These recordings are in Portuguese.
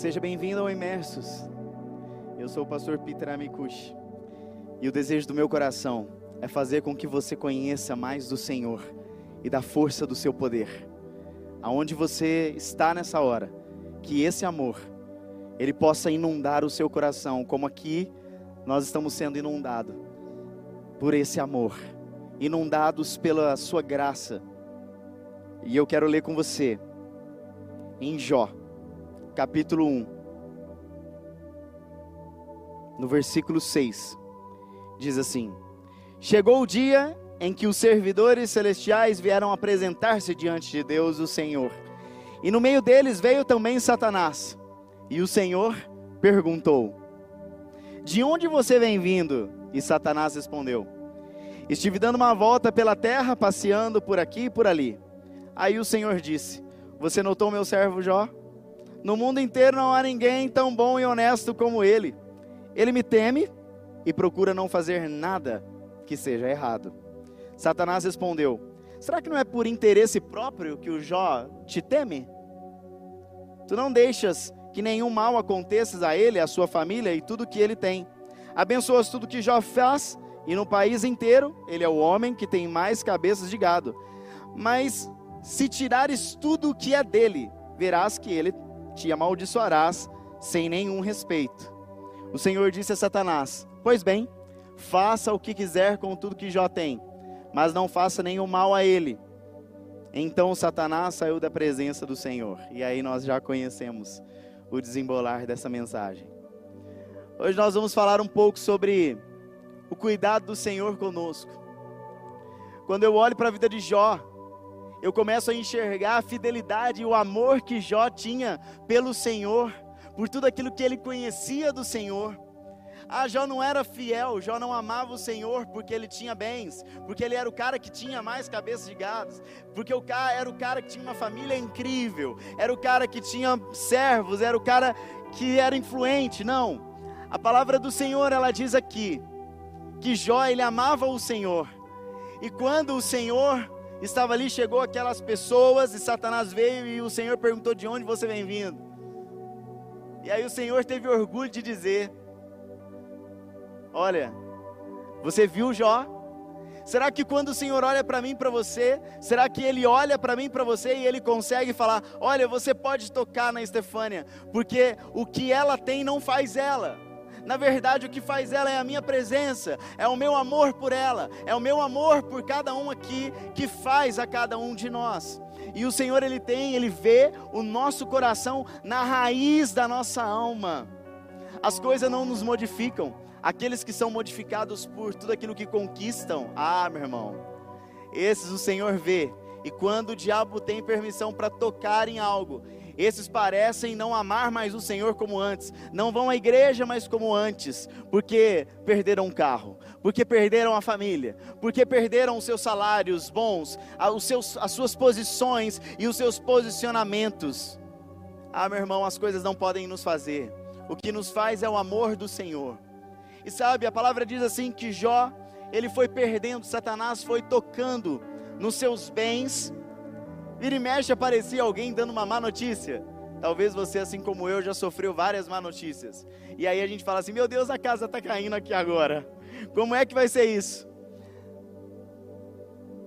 Seja bem-vindo ao Imersos. Eu sou o pastor Peter Amikushi. E o desejo do meu coração é fazer com que você conheça mais do Senhor e da força do seu poder. Aonde você está nessa hora, que esse amor ele possa inundar o seu coração, como aqui nós estamos sendo inundados por esse amor, inundados pela sua graça. E eu quero ler com você em Jó, capítulo 1, no versículo 6. Diz assim: Chegou o dia em que os servidores celestiais vieram apresentar-se diante de Deus, o Senhor. E no meio deles veio também Satanás. E o Senhor perguntou: De onde você vem vindo? E Satanás respondeu: Estive dando uma volta pela terra, passeando por aqui e por ali. Aí o Senhor disse: Você notou meu servo Jó? No mundo inteiro não há ninguém tão bom e honesto como ele. Ele me teme e procura não fazer nada que seja errado. Satanás respondeu: Será que não é por interesse próprio que o Jó te teme? Tu não deixas que nenhum mal aconteça a ele, a sua família e tudo que ele tem. Abençoas tudo que Jó faz, e no país inteiro ele é o homem que tem mais cabeças de gado. Mas se tirares tudo o que é dele, verás que ele te amaldiçoarás sem nenhum respeito. O Senhor disse a Satanás: Pois bem, faça o que quiser com tudo que Jó tem, mas não faça nenhum mal a ele. Então Satanás saiu da presença do Senhor. E aí nós já conhecemos o desembolar dessa mensagem. Hoje nós vamos falar um pouco sobre o cuidado do Senhor conosco. Quando eu olho para a vida de Jó, eu começo a enxergar a fidelidade e o amor que Jó tinha pelo Senhor, por tudo aquilo que ele conhecia do Senhor. Ah, Jó não era fiel, Jó não amava o Senhor porque ele tinha bens, porque ele era o cara que tinha mais cabeças de gados, porque o cara era o cara que tinha uma família incrível, era o cara que tinha servos, era o cara que era influente. Não. A palavra do Senhor, ela diz aqui que Jó ele amava o Senhor. E quando o Senhor estava ali, chegou aquelas pessoas e Satanás veio e o Senhor perguntou de onde você vem vindo. E aí o Senhor teve orgulho de dizer: Olha, você viu Jó? Será que quando o Senhor olha para mim, para você, será que Ele olha para mim, para você e Ele consegue falar: Olha, você pode tocar na Estefânia, porque o que ela tem não faz ela. Na verdade, o que faz ela é a minha presença, é o meu amor por ela, é o meu amor por cada um aqui que faz a cada um de nós. E o Senhor, Ele tem, Ele vê o nosso coração na raiz da nossa alma. As coisas não nos modificam, Aqueles que são modificados por tudo aquilo que conquistam, ah, meu irmão, esses o Senhor vê. E quando o diabo tem permissão para tocar em algo, esses parecem não amar mais o Senhor como antes, não vão à igreja mais como antes, porque perderam um carro, porque perderam a família, porque perderam os seus salários bons, os seus, as suas posições e os seus posicionamentos. Ah, meu irmão, as coisas não podem nos fazer, o que nos faz é o amor do Senhor. E sabe, a palavra diz assim que Jó, ele foi perdendo, Satanás foi tocando nos seus bens. Vira e mexe aparecia alguém dando uma má notícia. Talvez você, assim como eu, já sofreu várias má notícias. E aí a gente fala assim: meu Deus, a casa está caindo aqui agora. Como é que vai ser isso?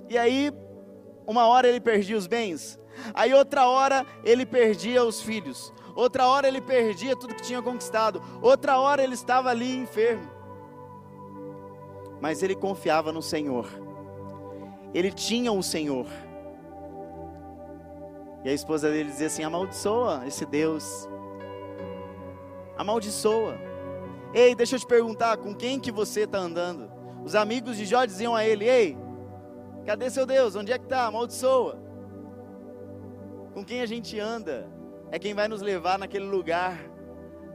E aí, uma hora ele perdia os bens, aí outra hora ele perdia os filhos, outra hora ele perdia tudo que tinha conquistado, outra hora ele estava ali enfermo. Mas ele confiava no Senhor, ele tinha o um Senhor. E a esposa dele dizia assim: amaldiçoa esse Deus, amaldiçoa. Ei, deixa eu te perguntar, com quem que você está andando? Os amigos de Jó diziam a ele: Ei, cadê seu Deus? Onde é que está? Amaldiçoa. Com quem a gente anda? é quem vai nos levar naquele lugar,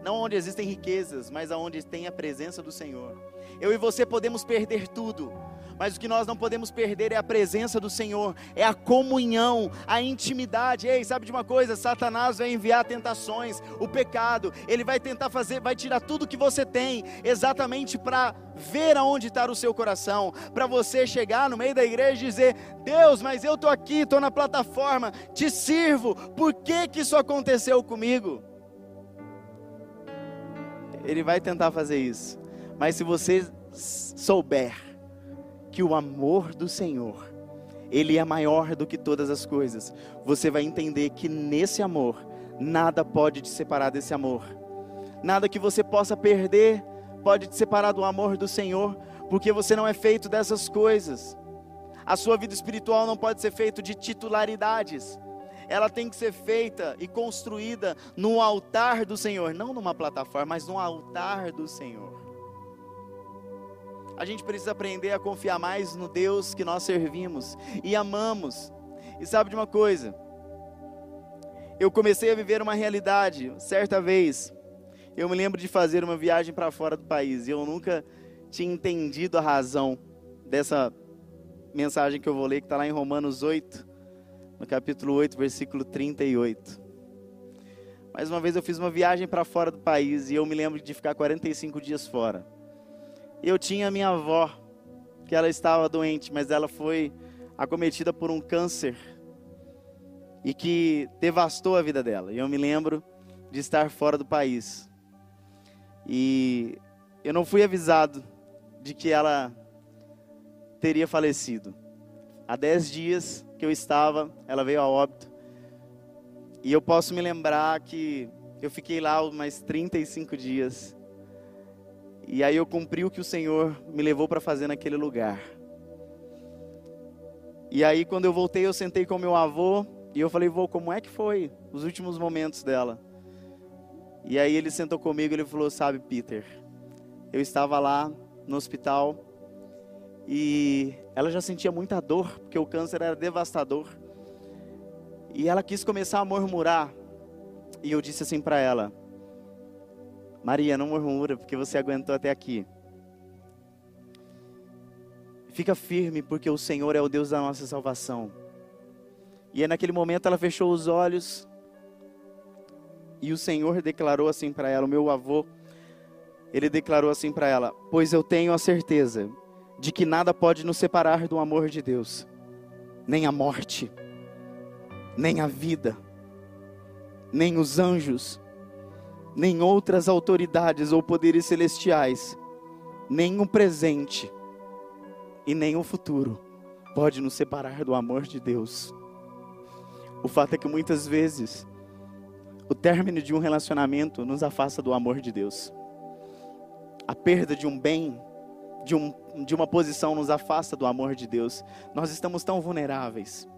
não onde existem riquezas, mas aonde tem a presença do Senhor. Eu e você podemos perder tudo, mas o que nós não podemos perder é a presença do Senhor, é a comunhão, a intimidade. Ei, sabe de uma coisa? Satanás vai enviar tentações, o pecado, ele vai tentar fazer, vai tirar tudo que você tem, exatamente para ver aonde está o seu coração, para você chegar no meio da igreja e dizer: Deus, mas eu estou aqui, estou na plataforma, te sirvo, por que, que isso aconteceu comigo? ele vai tentar fazer isso. Mas se você souber que o amor do Senhor, ele é maior do que todas as coisas, você vai entender que nesse amor, nada pode te separar desse amor. Nada que você possa perder pode te separar do amor do Senhor, porque você não é feito dessas coisas. A sua vida espiritual não pode ser feita de titularidades. Ela tem que ser feita e construída no altar do Senhor, não numa plataforma, mas no altar do Senhor. A gente precisa aprender a confiar mais no Deus que nós servimos e amamos. E sabe de uma coisa? Eu comecei a viver uma realidade, certa vez, eu me lembro de fazer uma viagem para fora do país e eu nunca tinha entendido a razão dessa mensagem que eu vou ler, que está lá em Romanos 8, no capítulo 8, versículo 38. Mais uma vez eu fiz uma viagem para fora do país e eu me lembro de ficar 45 dias fora. Eu tinha minha avó, que ela estava doente, mas ela foi acometida por um câncer e que devastou a vida dela. E eu me lembro de estar fora do país. E eu não fui avisado de que ela teria falecido. Há dez dias que eu estava, ela veio a óbito. E eu posso me lembrar que eu fiquei lá mais 35 dias. E aí eu cumpri o que o Senhor me levou para fazer naquele lugar. E aí quando eu voltei, eu sentei com meu avô e eu falei, vô, como é que foi os últimos momentos dela? E aí ele sentou comigo e ele falou: Sabe, Peter, eu estava lá no hospital e ela já sentia muita dor, porque o câncer era devastador. E ela quis começar a murmurar. E eu disse assim para ela: Maria, não murmura, porque você aguentou até aqui. Fica firme, porque o Senhor é o Deus da nossa salvação. E aí, naquele momento ela fechou os olhos e o Senhor declarou assim para ela, o meu avô, ele declarou assim para ela: Pois eu tenho a certeza de que nada pode nos separar do amor de Deus, nem a morte, nem a vida, nem os anjos, nem outras autoridades ou poderes celestiais, nem o presente e nem o futuro pode nos separar do amor de Deus. O fato é que muitas vezes o término de um relacionamento nos afasta do amor de Deus. A perda de um bem, de, um, de uma posição, nos afasta do amor de Deus. Nós estamos tão vulneráveis.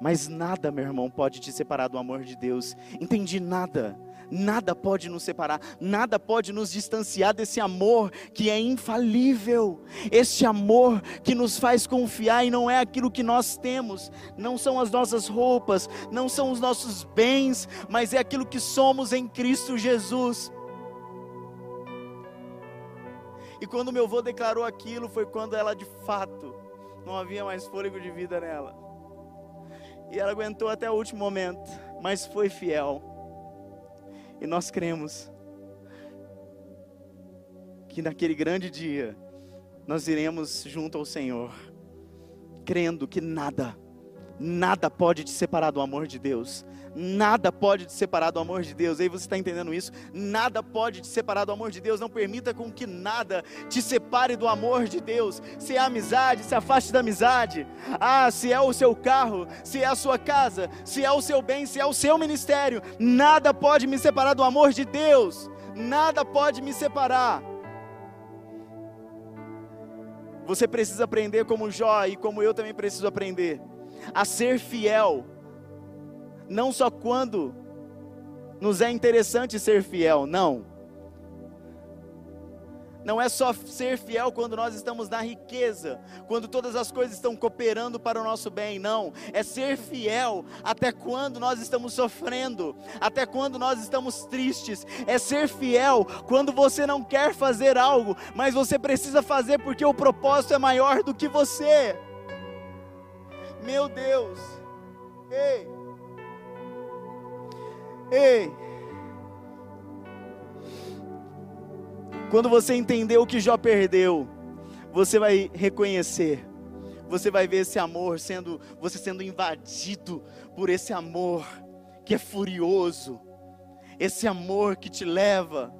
Mas nada, meu irmão, pode te separar do amor de Deus. Entendi nada. Nada pode nos separar, nada pode nos distanciar desse amor que é infalível, este amor que nos faz confiar e não é aquilo que nós temos, não são as nossas roupas, não são os nossos bens, mas é aquilo que somos em Cristo Jesus. E quando meu avô declarou aquilo, foi quando ela de fato não havia mais fôlego de vida nela. E ela aguentou até o último momento, mas foi fiel. E nós cremos que naquele grande dia nós iremos junto ao Senhor, crendo que nada, nada pode te separar do amor de Deus. Nada pode te separar do amor de Deus. Aí você está entendendo isso? Nada pode te separar do amor de Deus. Não permita com que nada te separe do amor de Deus. Se é amizade, se afaste da amizade. Ah, se é o seu carro, se é a sua casa, se é o seu bem, se é o seu ministério. Nada pode me separar do amor de Deus. Nada pode me separar. Você precisa aprender como Jó e como eu também preciso aprender a ser fiel não só quando nos é interessante ser fiel, não. Não é só ser fiel quando nós estamos na riqueza, quando todas as coisas estão cooperando para o nosso bem, não. É ser fiel até quando nós estamos sofrendo, até quando nós estamos tristes. É ser fiel quando você não quer fazer algo, mas você precisa fazer porque o propósito é maior do que você. Meu Deus, ei. Ei! Quando você entender o que Jó perdeu, você vai reconhecer, você vai ver esse amor sendo, você sendo invadido por esse amor que é furioso, esse amor que te leva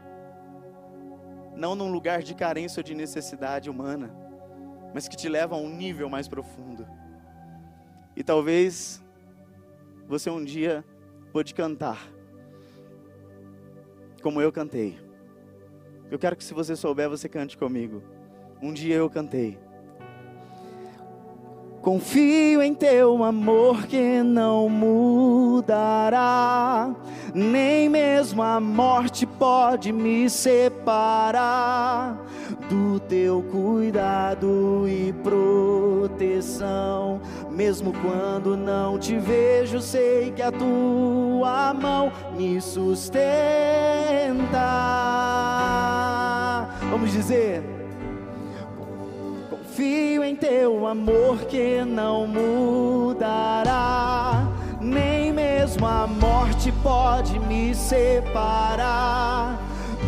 não num lugar de carência ou de necessidade humana, mas que te leva a um nível mais profundo. E talvez você um dia pôde cantar, como eu cantei. Eu quero que se você souber, você cante comigo. Um dia eu cantei. Confio em teu amor que não mudará, nem mesmo a morte pode me separar do teu cuidado e proteção. Mesmo quando não te vejo, sei que a tua mão me sustenta. Vamos dizer. Confio em teu amor que não mudará. Nem mesmo a morte pode me separar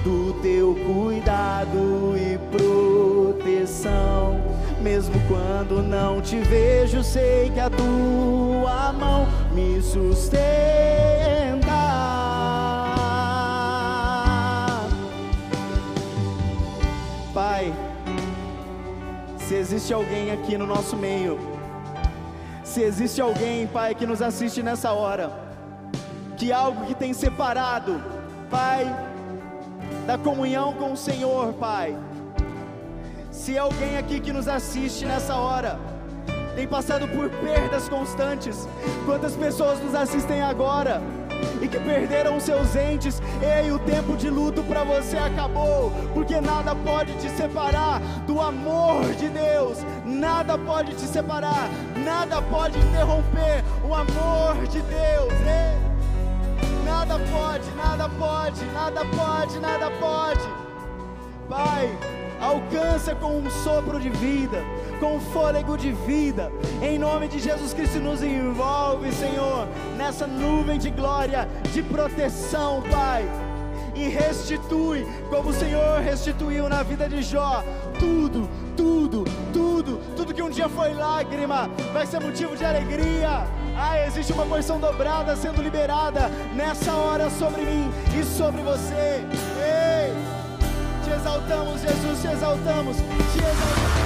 do teu cuidado e proteção. Mesmo quando não te vejo, sei que a tua mão me sustenta. Pai, se existe alguém aqui no nosso meio, se existe alguém, Pai, que nos assiste nessa hora, que algo que tem separado, Pai, da comunhão com o Senhor, Pai. Se alguém aqui que nos assiste nessa hora, tem passado por perdas constantes, quantas pessoas nos assistem agora? e que perderam seus entes. Ei, o tempo de luto para você acabou, porque nada pode te separar do amor de Deus. Nada pode te separar, nada pode interromper o amor de Deus. Ei. Nada pode, nada pode, nada pode, nada pode. Pai, alcança com um sopro de vida com fôlego de vida. Em nome de Jesus Cristo, nos envolve, Senhor, nessa nuvem de glória, de proteção, Pai. E restitui, como o Senhor restituiu na vida de Jó, tudo, tudo, tudo, tudo que um dia foi lágrima, vai ser motivo de alegria. Ah, existe uma porção dobrada sendo liberada nessa hora sobre mim e sobre você. Ei, exaltamos, Jesus, te exaltamos, te exaltamos.